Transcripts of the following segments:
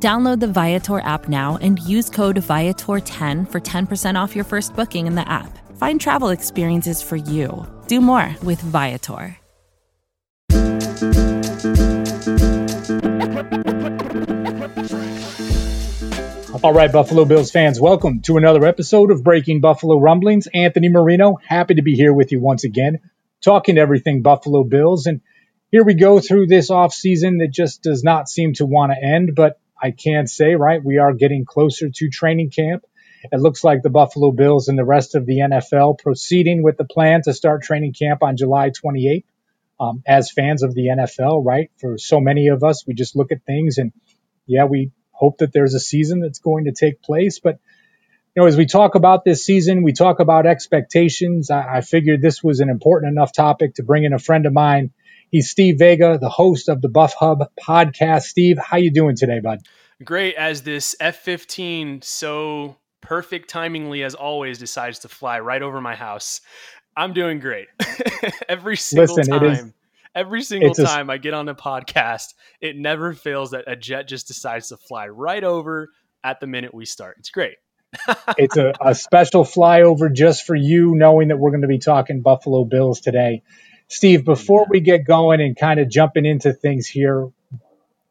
Download the Viator app now and use code Viator10 for 10% off your first booking in the app. Find travel experiences for you. Do more with Viator. All right, Buffalo Bills fans, welcome to another episode of Breaking Buffalo Rumblings. Anthony Marino, happy to be here with you once again, talking everything Buffalo Bills. And here we go through this off season that just does not seem to want to end, but I can say, right, we are getting closer to training camp. It looks like the Buffalo Bills and the rest of the NFL proceeding with the plan to start training camp on July 28th. Um, as fans of the NFL, right, for so many of us, we just look at things and, yeah, we hope that there's a season that's going to take place. But, you know, as we talk about this season, we talk about expectations. I, I figured this was an important enough topic to bring in a friend of mine He's Steve Vega, the host of the Buff Hub podcast. Steve, how you doing today, bud? Great. As this F-15 so perfect timingly as always decides to fly right over my house, I'm doing great. every single Listen, time. every single time a, I get on a podcast, it never fails that a jet just decides to fly right over at the minute we start. It's great. it's a, a special flyover just for you, knowing that we're going to be talking Buffalo Bills today. Steve, before we get going and kind of jumping into things here,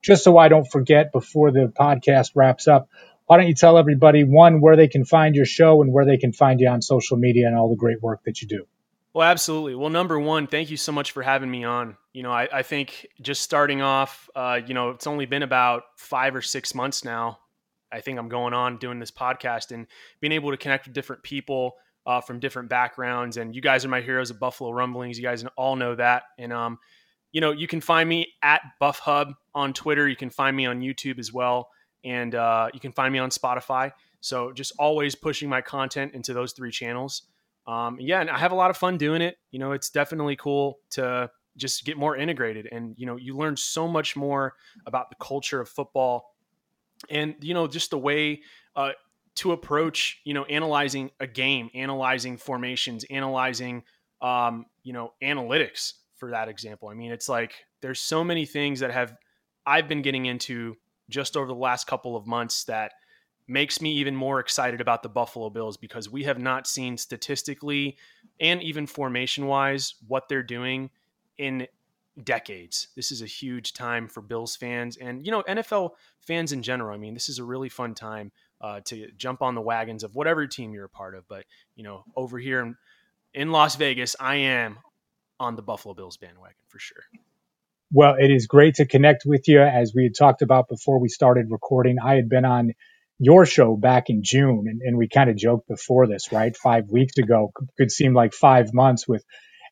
just so I don't forget before the podcast wraps up, why don't you tell everybody one where they can find your show and where they can find you on social media and all the great work that you do? Well, absolutely. Well, number one, thank you so much for having me on. You know, I, I think just starting off, uh, you know, it's only been about five or six months now. I think I'm going on doing this podcast and being able to connect with different people uh, from different backgrounds. And you guys are my heroes of Buffalo Rumblings. You guys all know that. And, um, you know, you can find me at Buff Hub on Twitter. You can find me on YouTube as well. And uh, you can find me on Spotify. So just always pushing my content into those three channels. Um, yeah, and I have a lot of fun doing it. You know, it's definitely cool to just get more integrated. And, you know, you learn so much more about the culture of football and, you know, just the way uh, to approach, you know, analyzing a game, analyzing formations, analyzing, um, you know, analytics for that example. I mean, it's like there's so many things that have I've been getting into just over the last couple of months that makes me even more excited about the Buffalo Bills because we have not seen statistically and even formation wise what they're doing in decades. This is a huge time for Bills fans and you know NFL fans in general. I mean, this is a really fun time uh, to jump on the wagons of whatever team you're a part of. But you know, over here in, in Las Vegas, I am on the Buffalo Bills bandwagon for sure. Well, it is great to connect with you. As we had talked about before we started recording, I had been on your show back in June, and, and we kind of joked before this, right? Five weeks ago could seem like five months with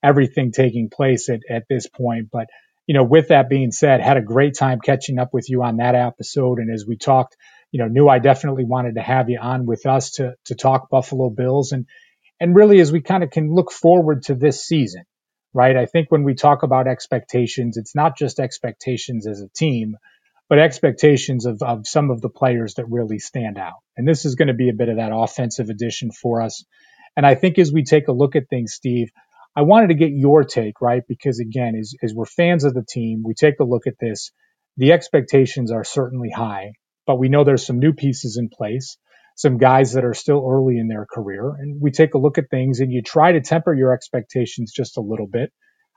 everything taking place at, at this point. But, you know, with that being said, had a great time catching up with you on that episode. And as we talked you know, knew I definitely wanted to have you on with us to to talk Buffalo Bills and and really as we kind of can look forward to this season, right? I think when we talk about expectations, it's not just expectations as a team, but expectations of, of some of the players that really stand out. And this is going to be a bit of that offensive addition for us. And I think as we take a look at things, Steve, I wanted to get your take, right? Because again, as, as we're fans of the team, we take a look at this. The expectations are certainly high but we know there's some new pieces in place, some guys that are still early in their career. And we take a look at things and you try to temper your expectations just a little bit.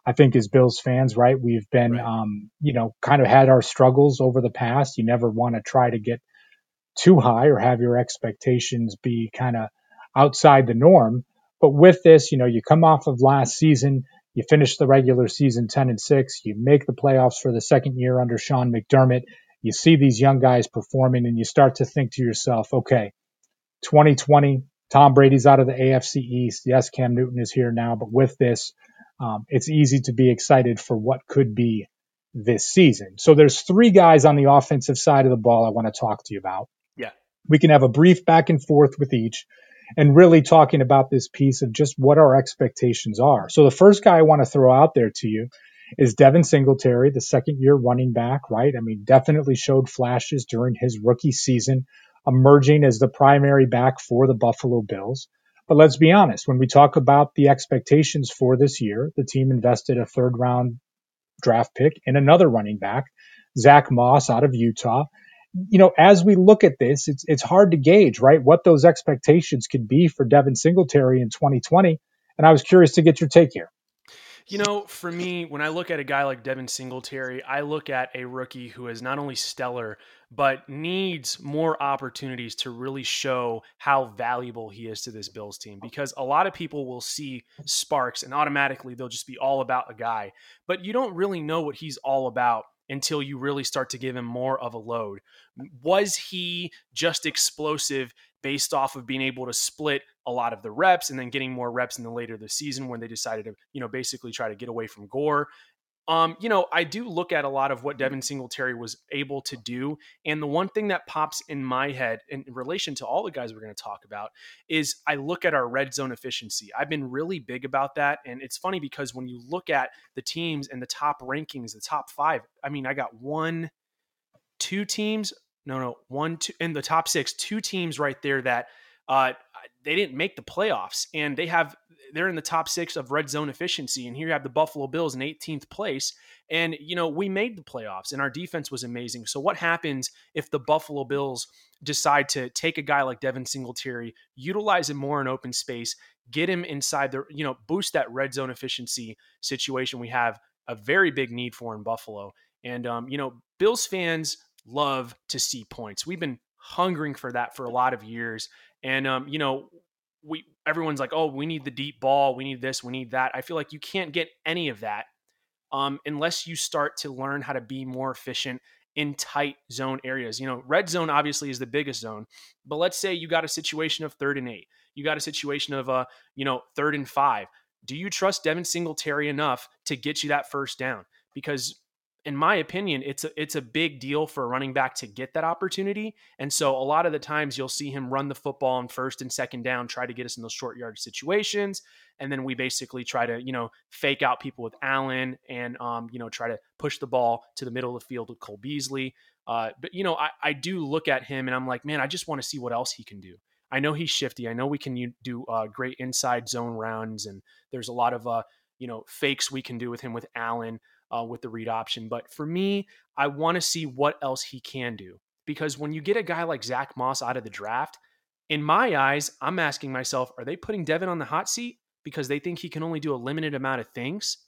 I think as Bills fans, right, we've been, right. um, you know, kind of had our struggles over the past. You never want to try to get too high or have your expectations be kind of outside the norm. But with this, you know, you come off of last season, you finish the regular season 10 and 6, you make the playoffs for the second year under Sean McDermott, you see these young guys performing and you start to think to yourself, okay, 2020, Tom Brady's out of the AFC East. Yes, Cam Newton is here now, but with this, um, it's easy to be excited for what could be this season. So there's three guys on the offensive side of the ball I want to talk to you about. Yeah. We can have a brief back and forth with each. and really talking about this piece of just what our expectations are. So the first guy I want to throw out there to you is Devin Singletary, the second year running back, right? I mean, definitely showed flashes during his rookie season, emerging as the primary back for the Buffalo Bills. But let's be honest, when we talk about the expectations for this year, the team invested a third round draft pick in another running back, Zach Moss out of Utah. You know, as we look at this, it's it's hard to gauge, right, what those expectations could be for Devin Singletary in 2020. And I was curious to get your take here. You know, for me, when I look at a guy like Devin Singletary, I look at a rookie who is not only stellar, but needs more opportunities to really show how valuable he is to this Bills team. Because a lot of people will see sparks and automatically they'll just be all about a guy, but you don't really know what he's all about until you really start to give him more of a load. Was he just explosive based off of being able to split a lot of the reps and then getting more reps in the later of the season when they decided to, you know, basically try to get away from Gore. Um, you know, I do look at a lot of what Devin Singletary was able to do. And the one thing that pops in my head in relation to all the guys we're going to talk about is I look at our red zone efficiency. I've been really big about that. And it's funny because when you look at the teams and the top rankings, the top five, I mean, I got one, two teams no, no, one, two, in the top six, two teams right there that uh, they didn't make the playoffs, and they have they're in the top six of red zone efficiency. And here you have the Buffalo Bills in 18th place, and you know we made the playoffs, and our defense was amazing. So what happens if the Buffalo Bills decide to take a guy like Devin Singletary, utilize him more in open space, get him inside the you know boost that red zone efficiency situation we have a very big need for in Buffalo. And um, you know, Bills fans love to see points. We've been hungering for that for a lot of years. And um, you know, we everyone's like, "Oh, we need the deep ball, we need this, we need that." I feel like you can't get any of that um, unless you start to learn how to be more efficient in tight zone areas. You know, red zone obviously is the biggest zone, but let's say you got a situation of third and eight, you got a situation of uh, you know, third and five. Do you trust Devin Singletary enough to get you that first down? Because in my opinion, it's a, it's a big deal for a running back to get that opportunity. And so a lot of the times you'll see him run the football on first and second down, try to get us in those short yard situations. And then we basically try to, you know, fake out people with Allen and, um, you know, try to push the ball to the middle of the field with Cole Beasley. Uh, but, you know, I, I do look at him and I'm like, man, I just want to see what else he can do. I know he's shifty. I know we can do uh, great inside zone rounds, and there's a lot of, uh, you know, fakes we can do with him with Allen uh, with the read option. But for me, I want to see what else he can do because when you get a guy like Zach Moss out of the draft, in my eyes, I'm asking myself, are they putting Devin on the hot seat because they think he can only do a limited amount of things?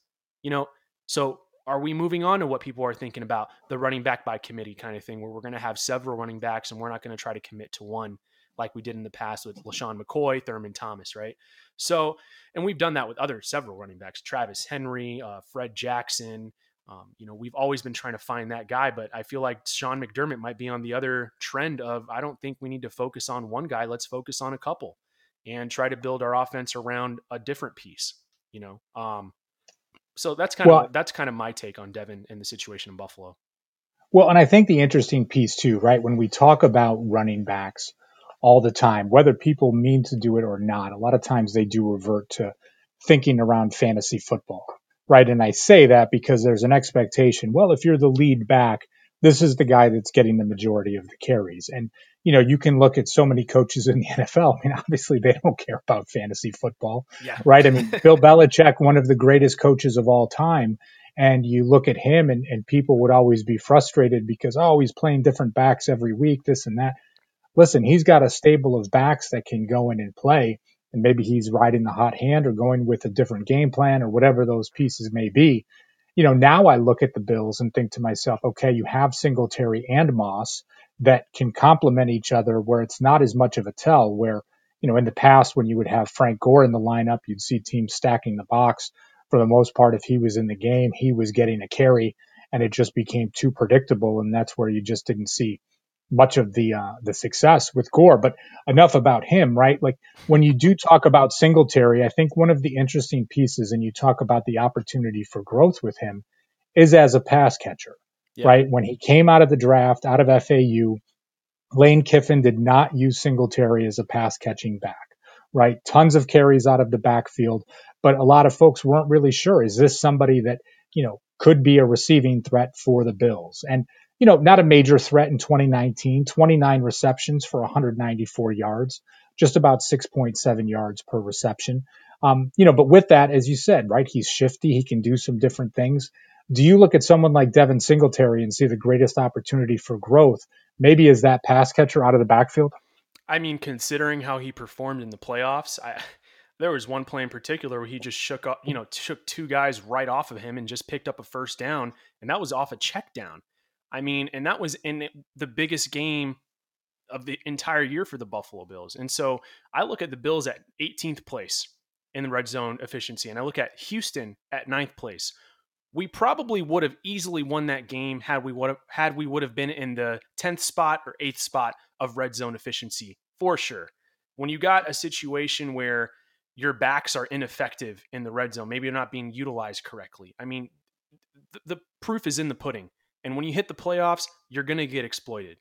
You know, so are we moving on to what people are thinking about the running back by committee kind of thing where we're going to have several running backs and we're not going to try to commit to one like we did in the past with LeSean McCoy, Thurman Thomas, right? So, and we've done that with other several running backs, Travis Henry, uh, Fred Jackson. Um, you know, we've always been trying to find that guy, but I feel like Sean McDermott might be on the other trend of I don't think we need to focus on one guy. Let's focus on a couple and try to build our offense around a different piece. You know, um, so that's kind well, of that's kind of my take on Devin and the situation in Buffalo. Well, and I think the interesting piece too, right? When we talk about running backs, all the time, whether people mean to do it or not. A lot of times they do revert to thinking around fantasy football, right? And I say that because there's an expectation. Well, if you're the lead back, this is the guy that's getting the majority of the carries. And, you know, you can look at so many coaches in the NFL. I mean, obviously they don't care about fantasy football, yeah. right? I mean, Bill Belichick, one of the greatest coaches of all time. And you look at him and, and people would always be frustrated because, oh, he's playing different backs every week, this and that listen, he's got a stable of backs that can go in and play, and maybe he's riding the hot hand or going with a different game plan or whatever those pieces may be. You know, now I look at the Bills and think to myself, okay, you have Singletary and Moss that can complement each other where it's not as much of a tell where, you know, in the past when you would have Frank Gore in the lineup, you'd see teams stacking the box. For the most part, if he was in the game, he was getting a carry and it just became too predictable. And that's where you just didn't see much of the uh, the success with Gore. But enough about him, right? Like when you do talk about Singletary, I think one of the interesting pieces, and you talk about the opportunity for growth with him, is as a pass catcher, yeah. right? When he came out of the draft, out of FAU, Lane Kiffin did not use Singletary as a pass catching back. right? Tons of carries out of the backfield, but a lot of folks weren't really sure. Is this somebody that, you know, could be a receiving threat for the Bills? And, you know, not a major threat in 2019, 29 receptions for 194 yards, just about 6.7 yards per reception. Um, you know, but with that, as you said, right, he's shifty. He can do some different things. Do you look at someone like Devin Singletary and see the greatest opportunity for growth? Maybe as that pass catcher out of the backfield? I mean, considering how he performed in the playoffs, I, there was one play in particular where he just shook up, you know, shook two guys right off of him and just picked up a first down, and that was off a check down. I mean, and that was in the biggest game of the entire year for the Buffalo Bills. And so I look at the Bills at 18th place in the red zone efficiency, and I look at Houston at ninth place. We probably would have easily won that game had we would have had we would have been in the 10th spot or 8th spot of red zone efficiency for sure. When you got a situation where your backs are ineffective in the red zone, maybe you're not being utilized correctly. I mean, th- the proof is in the pudding. And when you hit the playoffs, you're going to get exploited.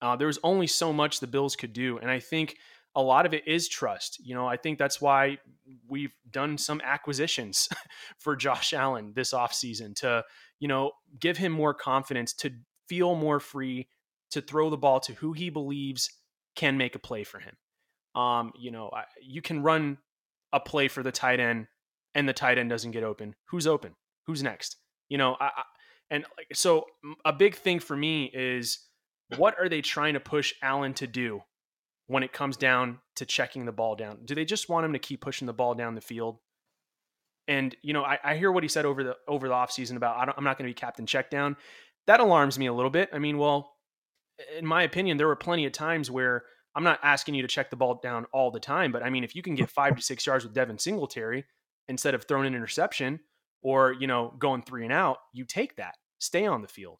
Uh, there was only so much the Bills could do. And I think a lot of it is trust. You know, I think that's why we've done some acquisitions for Josh Allen this offseason to, you know, give him more confidence, to feel more free, to throw the ball to who he believes can make a play for him. Um, you know, you can run a play for the tight end and the tight end doesn't get open. Who's open? Who's next? You know, I, I and like so a big thing for me is what are they trying to push Allen to do when it comes down to checking the ball down? Do they just want him to keep pushing the ball down the field? And you know, I, I hear what he said over the over the offseason about I am not going to be captain check down. That alarms me a little bit. I mean, well, in my opinion, there were plenty of times where I'm not asking you to check the ball down all the time, but I mean, if you can get five to six yards with Devin Singletary instead of throwing an interception or you know going three and out, you take that. Stay on the field.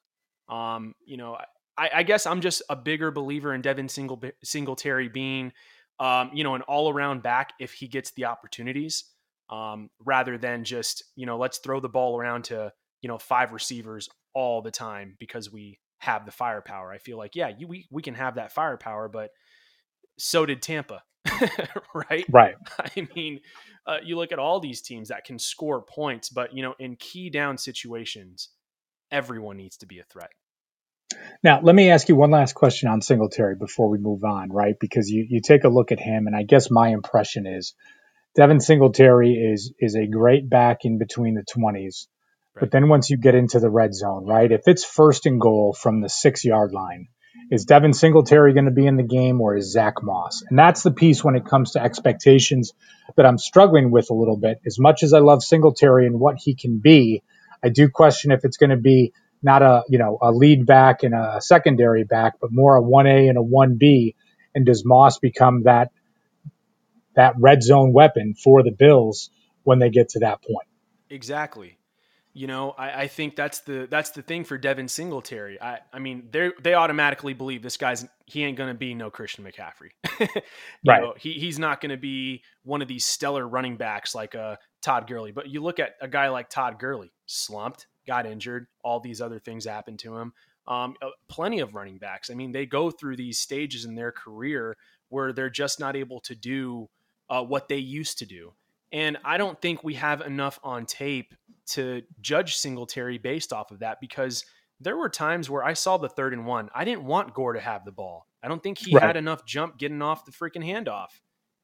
Um, you know, I, I guess I'm just a bigger believer in Devin Single, Singletary being, um, you know, an all around back if he gets the opportunities, um, rather than just, you know, let's throw the ball around to, you know, five receivers all the time because we have the firepower. I feel like, yeah, you, we, we can have that firepower, but so did Tampa, right? Right. I mean, uh, you look at all these teams that can score points, but, you know, in key down situations, everyone needs to be a threat. Now, let me ask you one last question on Singletary before we move on, right? Because you, you take a look at him, and I guess my impression is Devin Singletary is is a great back in between the 20s. Right. But then once you get into the red zone, right? If it's first and goal from the six yard line, is Devin Singletary going to be in the game or is Zach Moss? And that's the piece when it comes to expectations that I'm struggling with a little bit. As much as I love Singletary and what he can be, I do question if it's going to be not a you know a lead back and a secondary back, but more a one A and a one B. And does Moss become that that red zone weapon for the Bills when they get to that point? Exactly. You know, I, I think that's the that's the thing for Devin Singletary. I I mean, they they automatically believe this guy's he ain't gonna be no Christian McCaffrey. right. Know, he he's not gonna be one of these stellar running backs like a uh, Todd Gurley. But you look at a guy like Todd Gurley, slumped, got injured, all these other things happened to him. Um, uh, plenty of running backs. I mean, they go through these stages in their career where they're just not able to do uh, what they used to do. And I don't think we have enough on tape to judge Singletary based off of that because there were times where I saw the third and one. I didn't want Gore to have the ball. I don't think he right. had enough jump getting off the freaking handoff.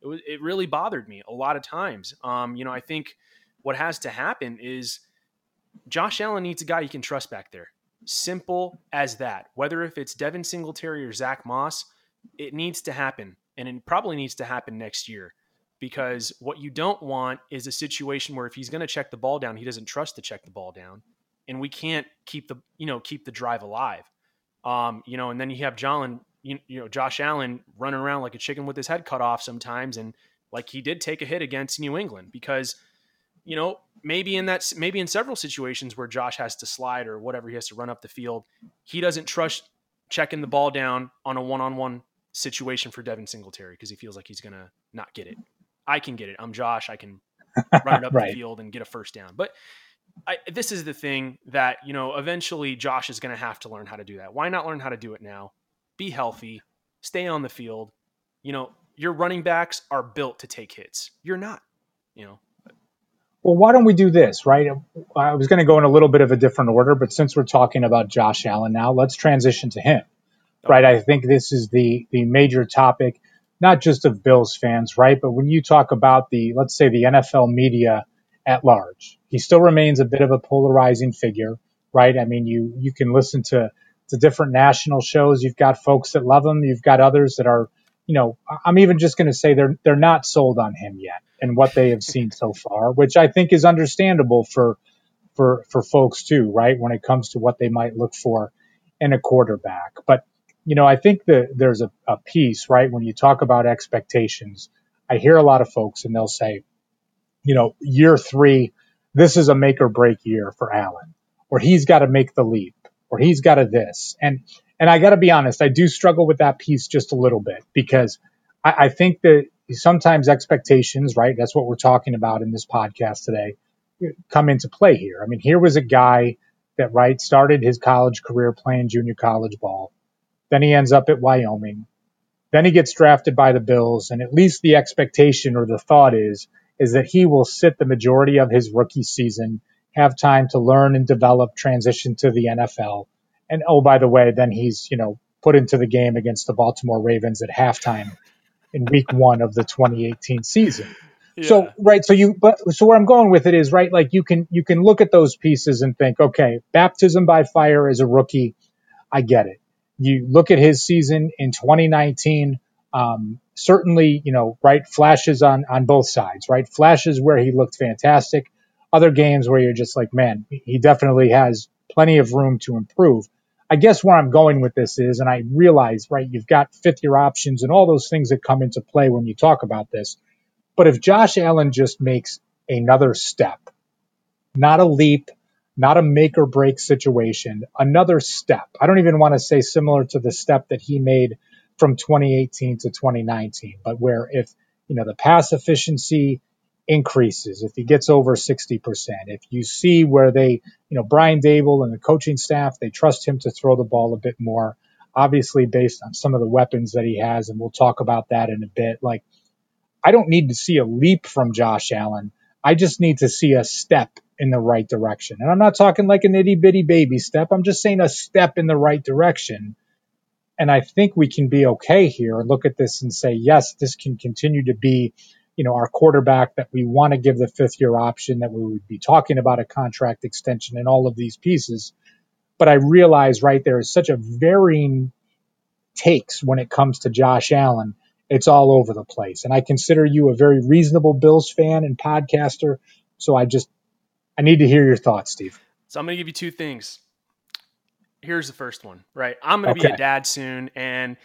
It was it really bothered me a lot of times. Um, you know, I think what has to happen is Josh Allen needs a guy you can trust back there. Simple as that. Whether if it's Devin Singletary or Zach Moss, it needs to happen. And it probably needs to happen next year. Because what you don't want is a situation where if he's going to check the ball down, he doesn't trust to check the ball down. And we can't keep the, you know, keep the drive alive. Um, you know, and then you have John, you, you know, Josh Allen running around like a chicken with his head cut off sometimes. And like he did take a hit against New England because – you know, maybe in that maybe in several situations where Josh has to slide or whatever he has to run up the field, he doesn't trust checking the ball down on a one-on-one situation for Devin Singletary because he feels like he's going to not get it. I can get it. I'm Josh. I can run it up right. the field and get a first down. But I, this is the thing that, you know, eventually Josh is going to have to learn how to do that. Why not learn how to do it now? Be healthy, stay on the field. You know, your running backs are built to take hits. You're not, you know. Well, why don't we do this, right? I was going to go in a little bit of a different order, but since we're talking about Josh Allen now, let's transition to him, right? I think this is the the major topic, not just of Bills fans, right? But when you talk about the, let's say, the NFL media at large, he still remains a bit of a polarizing figure, right? I mean, you you can listen to to different national shows. You've got folks that love him. You've got others that are, you know, I'm even just going to say they're they're not sold on him yet and what they have seen so far, which I think is understandable for for for folks too, right? When it comes to what they might look for in a quarterback. But you know, I think that there's a, a piece, right? When you talk about expectations, I hear a lot of folks and they'll say, you know, year three, this is a make or break year for Allen, or he's got to make the leap or he's got a this. And and I got to be honest, I do struggle with that piece just a little bit because I, I think that sometimes expectations, right? That's what we're talking about in this podcast today, come into play here. I mean, here was a guy that right started his college career playing junior college ball. Then he ends up at Wyoming. Then he gets drafted by the Bills, and at least the expectation or the thought is is that he will sit the majority of his rookie season have time to learn and develop, transition to the NFL. And oh, by the way, then he's, you know, put into the game against the Baltimore Ravens at halftime in week one of the 2018 season. Yeah. So, right. So you, but so where I'm going with it is, right, like you can, you can look at those pieces and think, okay, baptism by fire as a rookie. I get it. You look at his season in 2019. Um, certainly, you know, right, flashes on on both sides, right? Flashes where he looked fantastic, other games where you're just like, man, he definitely has plenty of room to improve. I guess where I'm going with this is, and I realize, right, you've got fifth year options and all those things that come into play when you talk about this. But if Josh Allen just makes another step, not a leap, not a make or break situation, another step. I don't even want to say similar to the step that he made from 2018 to 2019, but where if, you know, the pass efficiency increases, if he gets over 60%, if you see where they, you know, Brian Daboll and the coaching staff, they trust him to throw the ball a bit more, obviously based on some of the weapons that he has. And we'll talk about that in a bit. Like, I don't need to see a leap from Josh Allen. I just need to see a step in the right direction. And I'm not talking like an itty bitty baby step. I'm just saying a step in the right direction. And I think we can be okay here and look at this and say, yes, this can continue to be you know, our quarterback that we want to give the fifth year option, that we would be talking about a contract extension and all of these pieces. But I realize, right, there is such a varying takes when it comes to Josh Allen. It's all over the place. And I consider you a very reasonable Bills fan and podcaster. So I just, I need to hear your thoughts, Steve. So I'm going to give you two things. Here's the first one, right? I'm going to okay. be a dad soon. And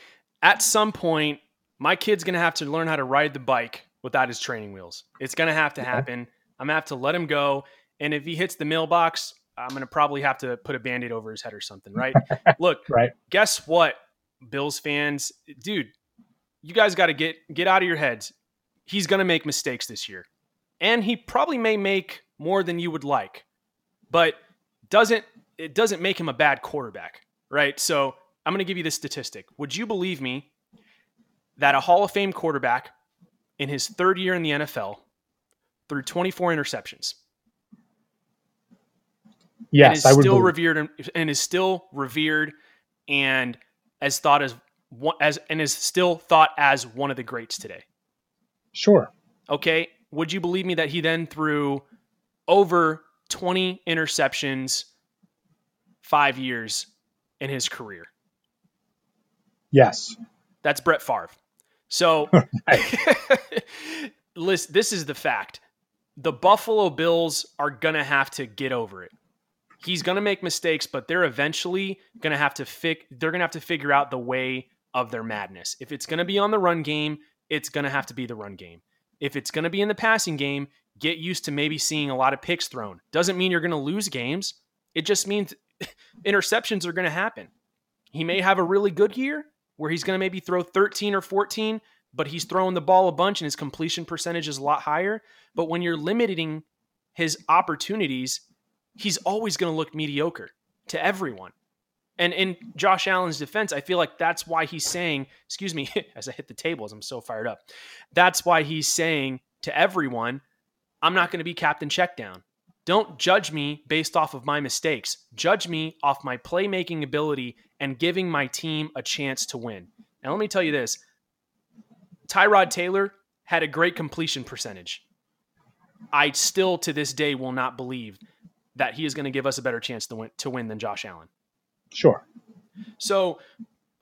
at some point, my kid's going to have to learn how to ride the bike without his training wheels. It's going to have to happen. I'm going to have to let him go. And if he hits the mailbox, I'm going to probably have to put a band aid over his head or something, right? Look, right. guess what, Bills fans? Dude, you guys got to get get out of your heads. He's going to make mistakes this year. And he probably may make more than you would like. But doesn't it doesn't make him a bad quarterback, right? So, I'm going to give you this statistic. Would you believe me that a Hall of Fame quarterback in his third year in the NFL threw 24 interceptions. Yes, and is I would still believe. revered and, is still revered and as thought as one as and is still thought as one of the greats today. Sure. Okay. Would you believe me that he then threw over 20 interceptions five years in his career? Yes. That's Brett Favre. So, listen, this is the fact. The Buffalo Bills are going to have to get over it. He's going to make mistakes, but they're eventually going to have to fig- they're going to have to figure out the way of their madness. If it's going to be on the run game, it's going to have to be the run game. If it's going to be in the passing game, get used to maybe seeing a lot of picks thrown. Doesn't mean you're going to lose games. It just means interceptions are going to happen. He may have a really good year, where he's going to maybe throw 13 or 14, but he's throwing the ball a bunch and his completion percentage is a lot higher. But when you're limiting his opportunities, he's always going to look mediocre to everyone. And in Josh Allen's defense, I feel like that's why he's saying, excuse me, as I hit the tables, I'm so fired up. That's why he's saying to everyone, I'm not going to be captain check down. Don't judge me based off of my mistakes. Judge me off my playmaking ability and giving my team a chance to win. Now, let me tell you this Tyrod Taylor had a great completion percentage. I still, to this day, will not believe that he is going to give us a better chance to win, to win than Josh Allen. Sure. So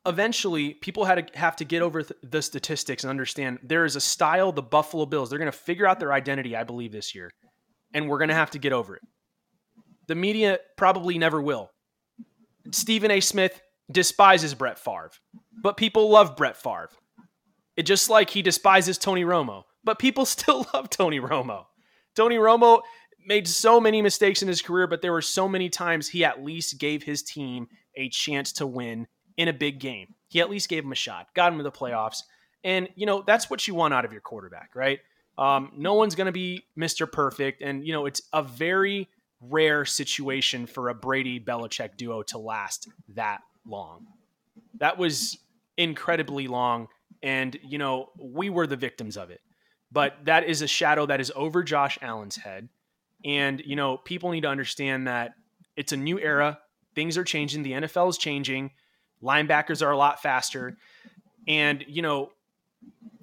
eventually, people had to have to get over th- the statistics and understand there is a style, the Buffalo Bills, they're going to figure out their identity, I believe, this year. And we're going to have to get over it. The media probably never will. Stephen A. Smith despises Brett Favre, but people love Brett Favre. It just like he despises Tony Romo, but people still love Tony Romo. Tony Romo made so many mistakes in his career, but there were so many times he at least gave his team a chance to win in a big game. He at least gave him a shot, got him to the playoffs. And, you know, that's what you want out of your quarterback, right? Um, no one's going to be Mr. Perfect. And, you know, it's a very rare situation for a Brady Belichick duo to last that long. That was incredibly long. And, you know, we were the victims of it. But that is a shadow that is over Josh Allen's head. And, you know, people need to understand that it's a new era. Things are changing. The NFL is changing. Linebackers are a lot faster. And, you know,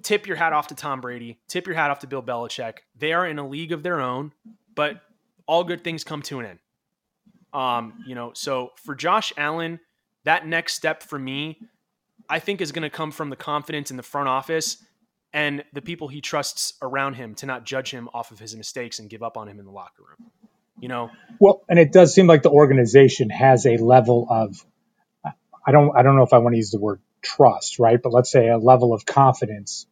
tip your hat off to Tom Brady, tip your hat off to Bill Belichick. They are in a league of their own, but all good things come to an end. Um, you know, so for Josh Allen, that next step for me, I think is going to come from the confidence in the front office and the people he trusts around him to not judge him off of his mistakes and give up on him in the locker room. You know? Well, and it does seem like the organization has a level of I don't I don't know if I want to use the word trust, right? But let's say a level of confidence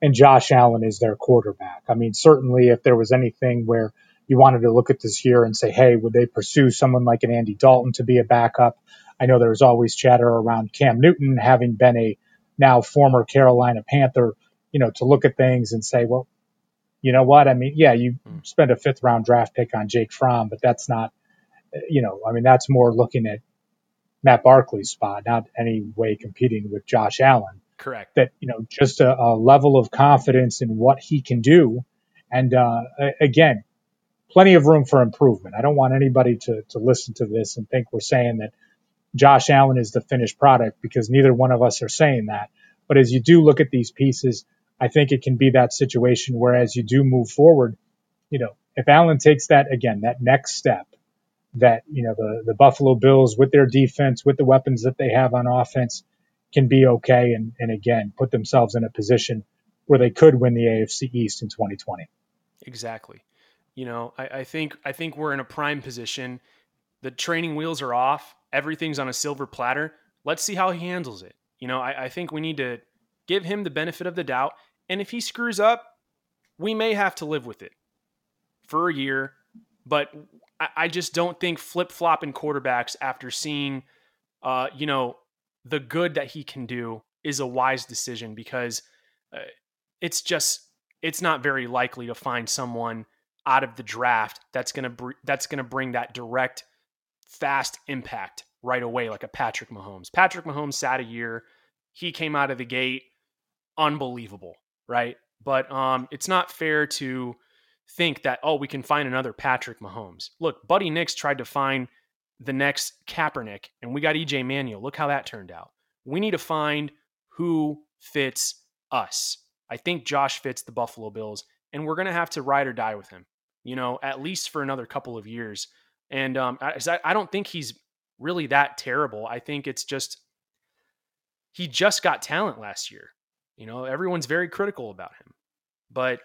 and Josh Allen is their quarterback. I mean, certainly if there was anything where you wanted to look at this year and say, hey, would they pursue someone like an Andy Dalton to be a backup? I know there was always chatter around Cam Newton having been a now former Carolina Panther, you know, to look at things and say, well, you know what? I mean, yeah, you hmm. spent a fifth round draft pick on Jake Fromm, but that's not, you know, I mean, that's more looking at Matt Barkley's spot, not any way competing with Josh Allen. Correct. That, you know, just a, a level of confidence in what he can do. And uh, again, plenty of room for improvement. I don't want anybody to, to listen to this and think we're saying that Josh Allen is the finished product because neither one of us are saying that. But as you do look at these pieces, I think it can be that situation where as you do move forward, you know, if Allen takes that again, that next step, that, you know, the, the Buffalo Bills with their defense, with the weapons that they have on offense can be okay and, and again put themselves in a position where they could win the AFC East in 2020. Exactly. You know, I, I think I think we're in a prime position. The training wheels are off. Everything's on a silver platter. Let's see how he handles it. You know, I, I think we need to give him the benefit of the doubt. And if he screws up, we may have to live with it for a year. But I, I just don't think flip flopping quarterbacks after seeing, uh, you know, the good that he can do is a wise decision because uh, it's just it's not very likely to find someone out of the draft that's to br- that's to bring that direct fast impact right away like a Patrick Mahomes. Patrick Mahomes sat a year, he came out of the gate unbelievable, right? But um it's not fair to think that oh, we can find another Patrick Mahomes. Look, Buddy Nix tried to find the next Kaepernick and we got EJ Manuel. Look how that turned out. We need to find who fits us. I think Josh fits the Buffalo Bills and we're going to have to ride or die with him you know, at least for another couple of years. And um, I, I don't think he's really that terrible. I think it's just he just got talent last year. You know, everyone's very critical about him, but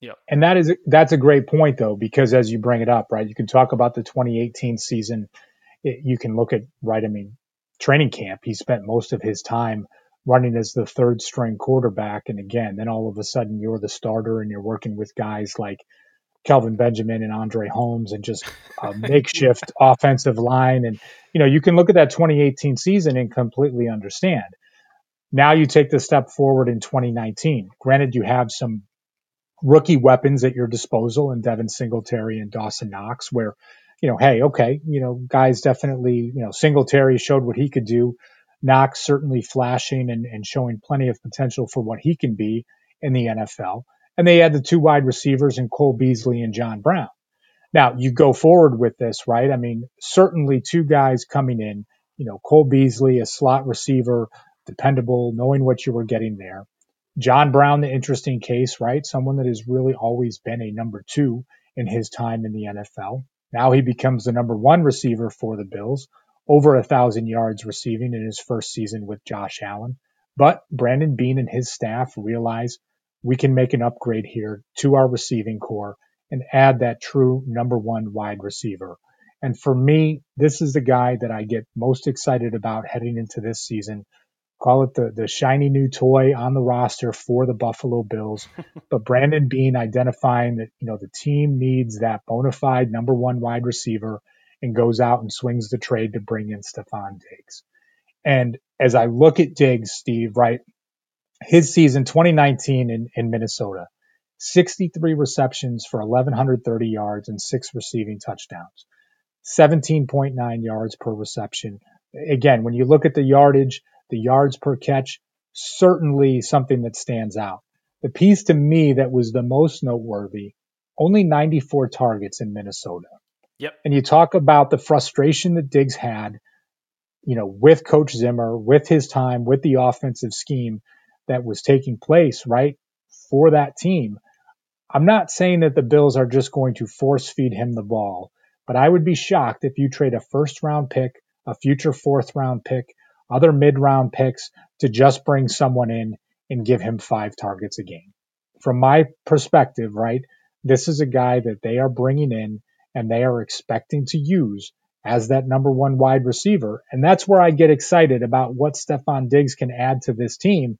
yeah, and that is that's a great point though because as you bring it up, right, you can talk about the 2018 season. It, you can look at right. I mean, training camp. He spent most of his time running as the third string quarterback, and again, then all of a sudden you're the starter and you're working with guys like Kelvin Benjamin and Andre Holmes and just a makeshift offensive line. And, you know, you can look at that 2018 season and completely understand. Now you take the step forward in 2019. Granted, you have some rookie weapons at your disposal in Devin Singletary and Dawson Knox, where, you know, hey, okay, you know, guys definitely, you know, Singletary showed what he could do. Knox certainly flashing and, and showing plenty of potential for what he can be in the NFL. And they had the two wide receivers in Cole Beasley and John Brown. Now you go forward with this, right? I mean, certainly two guys coming in, you know, Cole Beasley, a slot receiver, dependable, knowing what you were getting there. John Brown, the interesting case, right? Someone that has really always been a number two in his time in the NFL. Now he becomes the number one receiver for the Bills, over a thousand yards receiving in his first season with Josh Allen. But Brandon Beane and his staff realize we can make an upgrade here to our receiving corps and add that true number one wide receiver. And for me, this is the guy that I get most excited about heading into this season. Call it the, the shiny new toy on the roster for the Buffalo Bills. but Brandon Beane identifying that, you know, the team needs that bona fide number one wide receiver and goes out and swings the trade to bring in Stefon Diggs. And as I look at Diggs, Steve, right, his season 2019 in, in Minnesota, 63 receptions for 1,130 yards and six receiving touchdowns, 17.9 yards per reception. Again, when you look at the yardage, the yards per catch, certainly something that stands out. The piece to me that was the most noteworthy, only 94 targets in Minnesota. Yep. And you talk about the frustration that Diggs had, you know, with Coach Zimmer, with his time, with the offensive scheme that was taking place, right, for that team. I'm not saying that the Bills are just going to force feed him the ball, but I would be shocked if you trade a first round pick, a future fourth round pick, other mid round picks to just bring someone in and give him five targets a game. From my perspective, right, this is a guy that they are bringing in and they are expecting to use as that number one wide receiver. And that's where I get excited about what Stefon Diggs can add to this team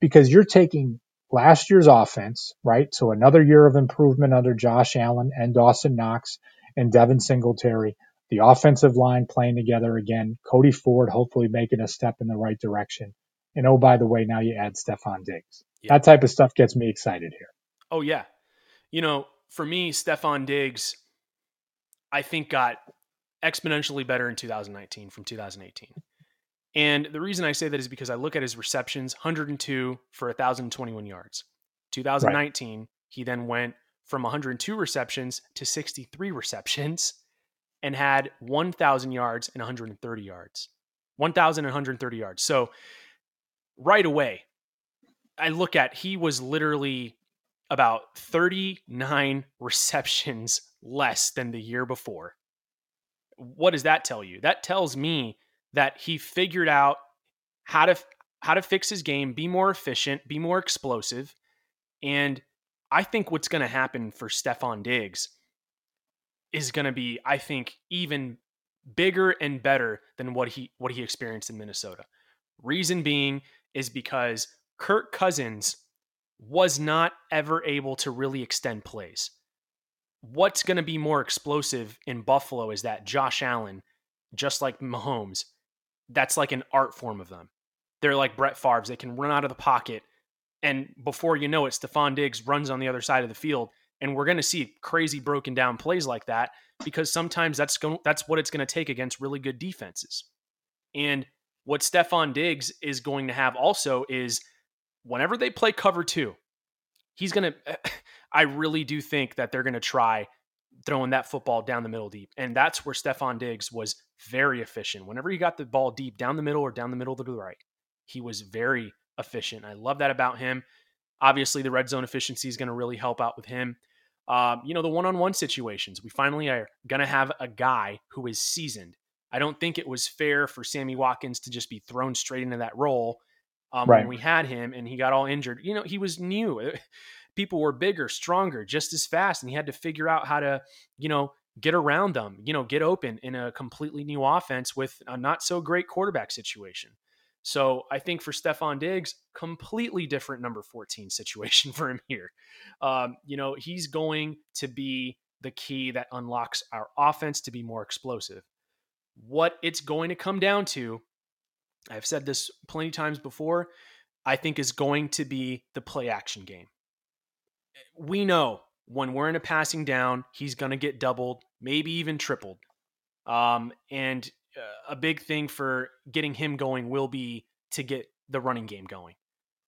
because you're taking last year's offense, right? So another year of improvement under Josh Allen and Dawson Knox and Devin Singletary. The offensive line playing together again. Cody Ford hopefully making a step in the right direction. And oh, by the way, now you add Stefon Diggs. Yeah. That type of stuff gets me excited here. Oh, yeah. You know, for me, Stefon Diggs, I think got exponentially better in 2019 from 2018. And the reason I say that is because I look at his receptions 102 for 1,021 yards. 2019, right. he then went from 102 receptions to 63 receptions and had 1,000 yards and 130 yards. 1,130 yards. So right away, I look at he was literally about 39 receptions less than the year before. What does that tell you? That tells me that he figured out how to how to fix his game, be more efficient, be more explosive. And I think what's going to happen for Stefon Diggs is going to be I think even bigger and better than what he what he experienced in Minnesota. Reason being is because Kirk Cousins was not ever able to really extend plays. What's going to be more explosive in Buffalo is that Josh Allen, just like Mahomes, that's like an art form of them. They're like Brett Favre's. They can run out of the pocket. And before you know it, Stefon Diggs runs on the other side of the field. And we're going to see crazy broken down plays like that because sometimes that's going, that's what it's going to take against really good defenses. And what Stefon Diggs is going to have also is whenever they play cover two, he's going to, I really do think that they're going to try throwing that football down the middle deep. And that's where Stefon Diggs was very efficient. Whenever he got the ball deep down the middle or down the middle to the right, he was very efficient. I love that about him. Obviously, the red zone efficiency is going to really help out with him. Um, you know, the one on one situations, we finally are going to have a guy who is seasoned. I don't think it was fair for Sammy Watkins to just be thrown straight into that role um, right. when we had him and he got all injured. You know, he was new. People were bigger, stronger, just as fast, and he had to figure out how to, you know, get around them, you know, get open in a completely new offense with a not so great quarterback situation. So I think for Stefon Diggs, completely different number 14 situation for him here. Um, you know, he's going to be the key that unlocks our offense to be more explosive. What it's going to come down to, I've said this plenty times before, I think is going to be the play action game. We know when we're in a passing down, he's going to get doubled maybe even tripled. Um, and a big thing for getting him going will be to get the running game going.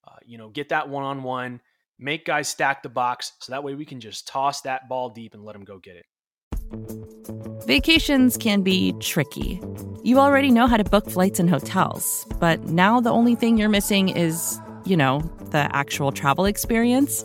Uh, you know, get that one on one, make guys stack the box so that way we can just toss that ball deep and let them go get it. Vacations can be tricky. You already know how to book flights and hotels, but now the only thing you're missing is, you know, the actual travel experience.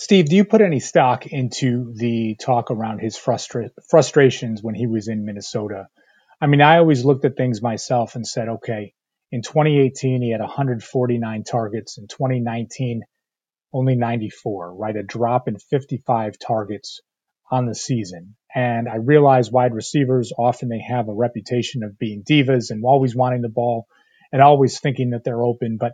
Steve, do you put any stock into the talk around his frustra- frustrations when he was in Minnesota? I mean, I always looked at things myself and said, okay, in 2018, he had 149 targets. In 2019, only 94, right? A drop in 55 targets on the season. And I realize wide receivers often they have a reputation of being divas and always wanting the ball and always thinking that they're open. But,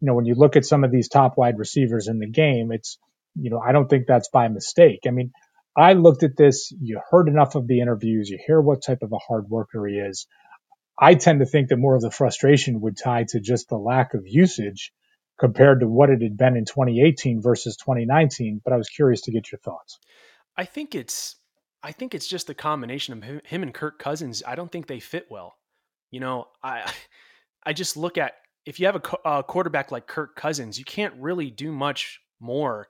you know, when you look at some of these top wide receivers in the game, it's, you know, I don't think that's by mistake. I mean, I looked at this, you heard enough of the interviews, you hear what type of a hard worker he is. I tend to think that more of the frustration would tie to just the lack of usage compared to what it had been in 2018 versus 2019. But I was curious to get your thoughts. I think it's I think it's just the combination of him, him and Kirk Cousins. I don't think they fit well. You know, I I just look at if you have a, a quarterback like Kirk Cousins, you can't really do much more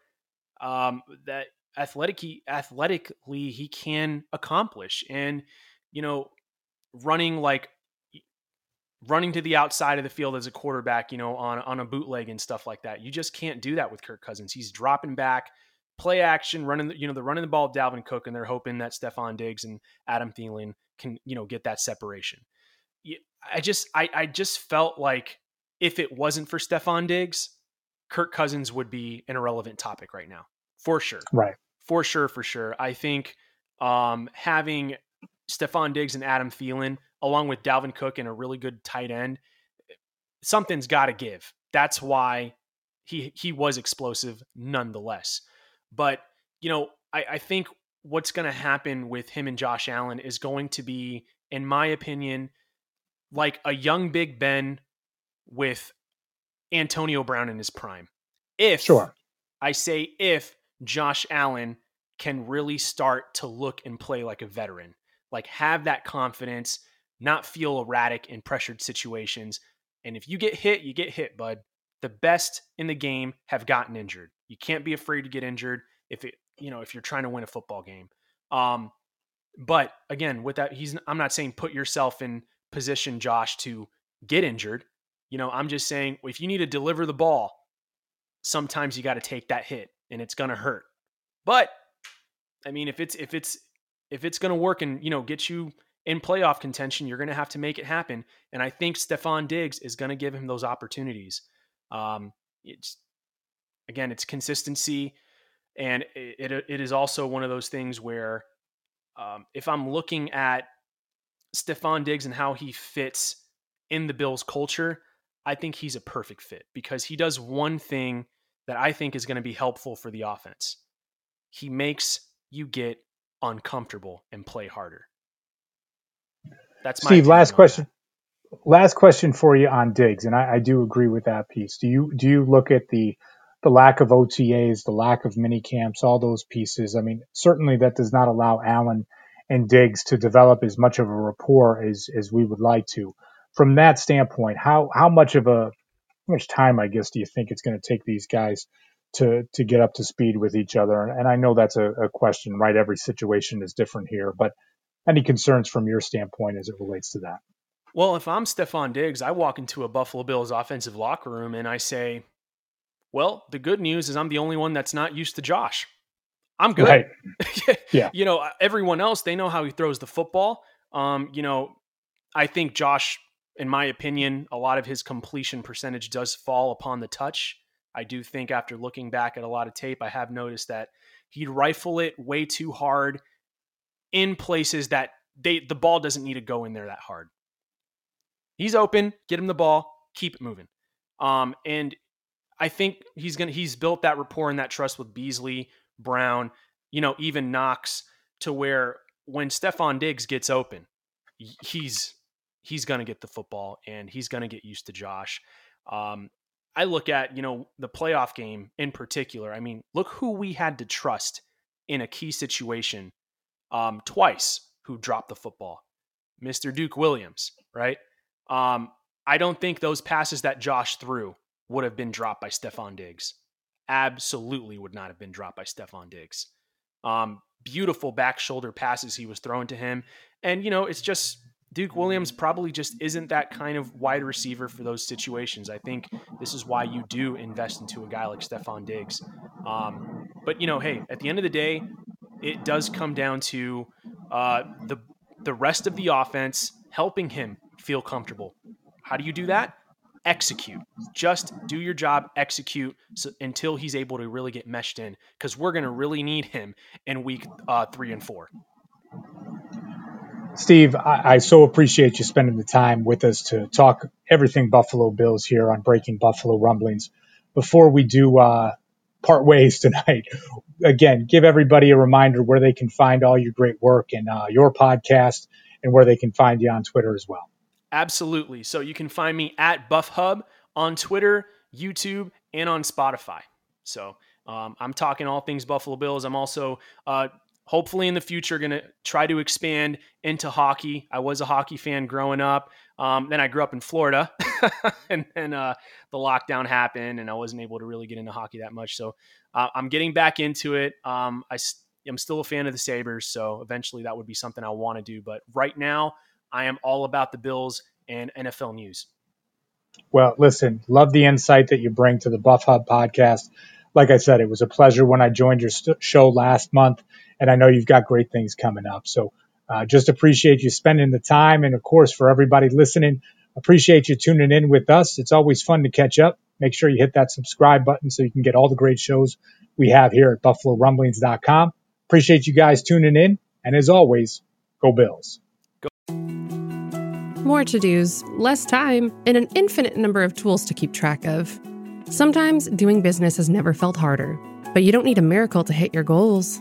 um, that athletic athletically he can accomplish. And you know, running like running to the outside of the field as a quarterback, you know, on on a bootleg and stuff like that. You just can't do that with Kirk Cousins. He's dropping back, play action, running, you know, they're running the ball Dalvin Cook, and they're hoping that Stefon Diggs and Adam Thielen can, you know, get that separation. I just, I, I just felt like if it wasn't for Stefon Diggs, Kirk Cousins would be an irrelevant topic right now, for sure. Right. For sure, for sure. I think um, having Stefon Diggs and Adam Thielen along with Dalvin Cook and a really good tight end, something's got to give. That's why he he was explosive nonetheless. But you know, I, I think what's going to happen with him and Josh Allen is going to be, in my opinion, like a young Big Ben with Antonio Brown in his prime. If sure. I say if Josh Allen can really start to look and play like a veteran, like have that confidence, not feel erratic in pressured situations. And if you get hit, you get hit, bud. The best in the game have gotten injured. You can't be afraid to get injured if it, you know, if you're trying to win a football game. Um, but again, with that, he's I'm not saying put yourself in position, Josh, to get injured. You know, I'm just saying if you need to deliver the ball, sometimes you got to take that hit and it's gonna hurt. But I mean, if it's if it's if it's gonna work and you know get you in playoff contention, you're going to have to make it happen. And I think Stefon Diggs is going to give him those opportunities. Um, it's again, it's consistency, and it, it, it is also one of those things where um, if I'm looking at Stefon Diggs and how he fits in the Bills culture, I think he's a perfect fit because he does one thing that I think is going to be helpful for the offense. He makes you get uncomfortable and play harder. That's Steve. Last question. That. Last question for you on Diggs, and I, I, do agree with that piece. Do you do you look at the the lack of OTAs, the lack of mini camps, all those pieces? I mean, certainly that does not allow Allen and Diggs to develop as much of a rapport as as we would like to. From that standpoint, how how much of a how much time, I guess, do you think it's going to take these guys to to get up to speed with each other? And, and I know that's a, a question, right? Every situation is different here, but any concerns from your standpoint as it relates to that? Well, if I'm Stefon Diggs, I walk into a Buffalo Bills offensive locker room and I say, well, the good news is I'm the only one that's not used to Josh. I'm good. Right. yeah. You know, everyone else, they know how he throws the football. Um, you know, I think Josh, in my opinion, a lot of his completion percentage does fall upon the touch. I do think after looking back at a lot of tape, I have noticed that he'd rifle it way too hard in places that they the ball doesn't need to go in there that hard. He's open, get him the ball, keep it moving. Um, and I think he's gonna he's built that rapport and that trust with Beasley, Brown, you know, even Knox to where when Stefon Diggs gets open, he's he's gonna get the football and he's gonna get used to Josh. Um, I look at, you know, the playoff game in particular. I mean, look who we had to trust in a key situation um, twice who dropped the football. Mr. Duke Williams, right? Um, I don't think those passes that Josh threw would have been dropped by Stefon Diggs. Absolutely would not have been dropped by Stefon Diggs. Um, beautiful back shoulder passes he was throwing to him. And, you know, it's just Duke Williams probably just isn't that kind of wide receiver for those situations. I think this is why you do invest into a guy like Stefon Diggs. Um, but, you know, hey, at the end of the day, it does come down to uh, the the rest of the offense helping him feel comfortable. How do you do that? Execute. Just do your job, execute so, until he's able to really get meshed in because we're going to really need him in week uh, three and four. Steve, I, I, so appreciate you spending the time with us to talk everything Buffalo Bills here on Breaking Buffalo Rumblings. Before we do uh, part ways tonight. Again, give everybody a reminder where they can find all your great work and uh, your podcast and where they can find you on Twitter as well. Absolutely. So you can find me at Buff Hub on Twitter, YouTube, and on Spotify. So um, I'm talking all things Buffalo Bills. I'm also uh, hopefully in the future going to try to expand into hockey. I was a hockey fan growing up. Um, then I grew up in Florida, and then uh, the lockdown happened, and I wasn't able to really get into hockey that much. So uh, I'm getting back into it. Um, I, am still a fan of the Sabres, so eventually that would be something I want to do. But right now, I am all about the Bills and NFL news. Well, listen, love the insight that you bring to the Buff Hub podcast. Like I said, it was a pleasure when I joined your st- show last month and I know you've got great things coming up. So uh, just appreciate you spending the time. And of course, for everybody listening, appreciate you tuning in with us. It's always fun to catch up. Make sure you hit that subscribe button so you can get all the great shows we have here at BuffaloRumblings.com. Appreciate you guys tuning in. And as always, go Bills. Go. More to dos, less time, and an infinite number of tools to keep track of. Sometimes doing business has never felt harder, but you don't need a miracle to hit your goals